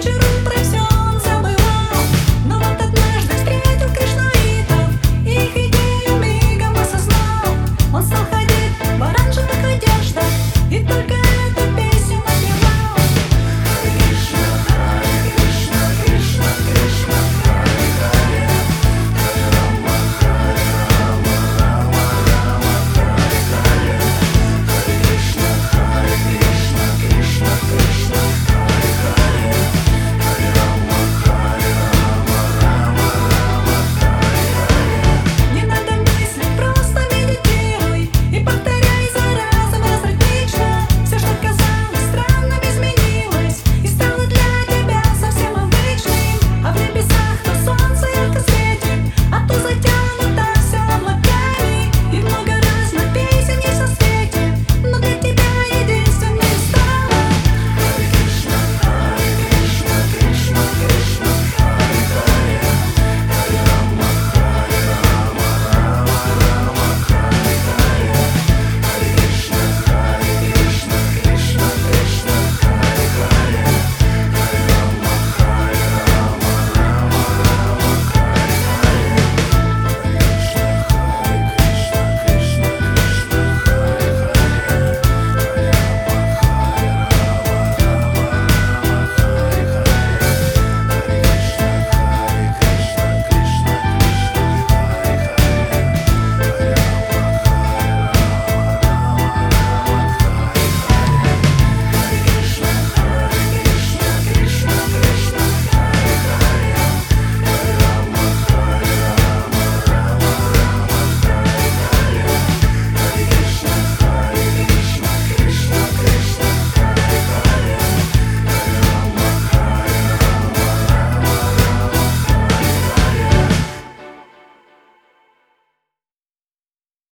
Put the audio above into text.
you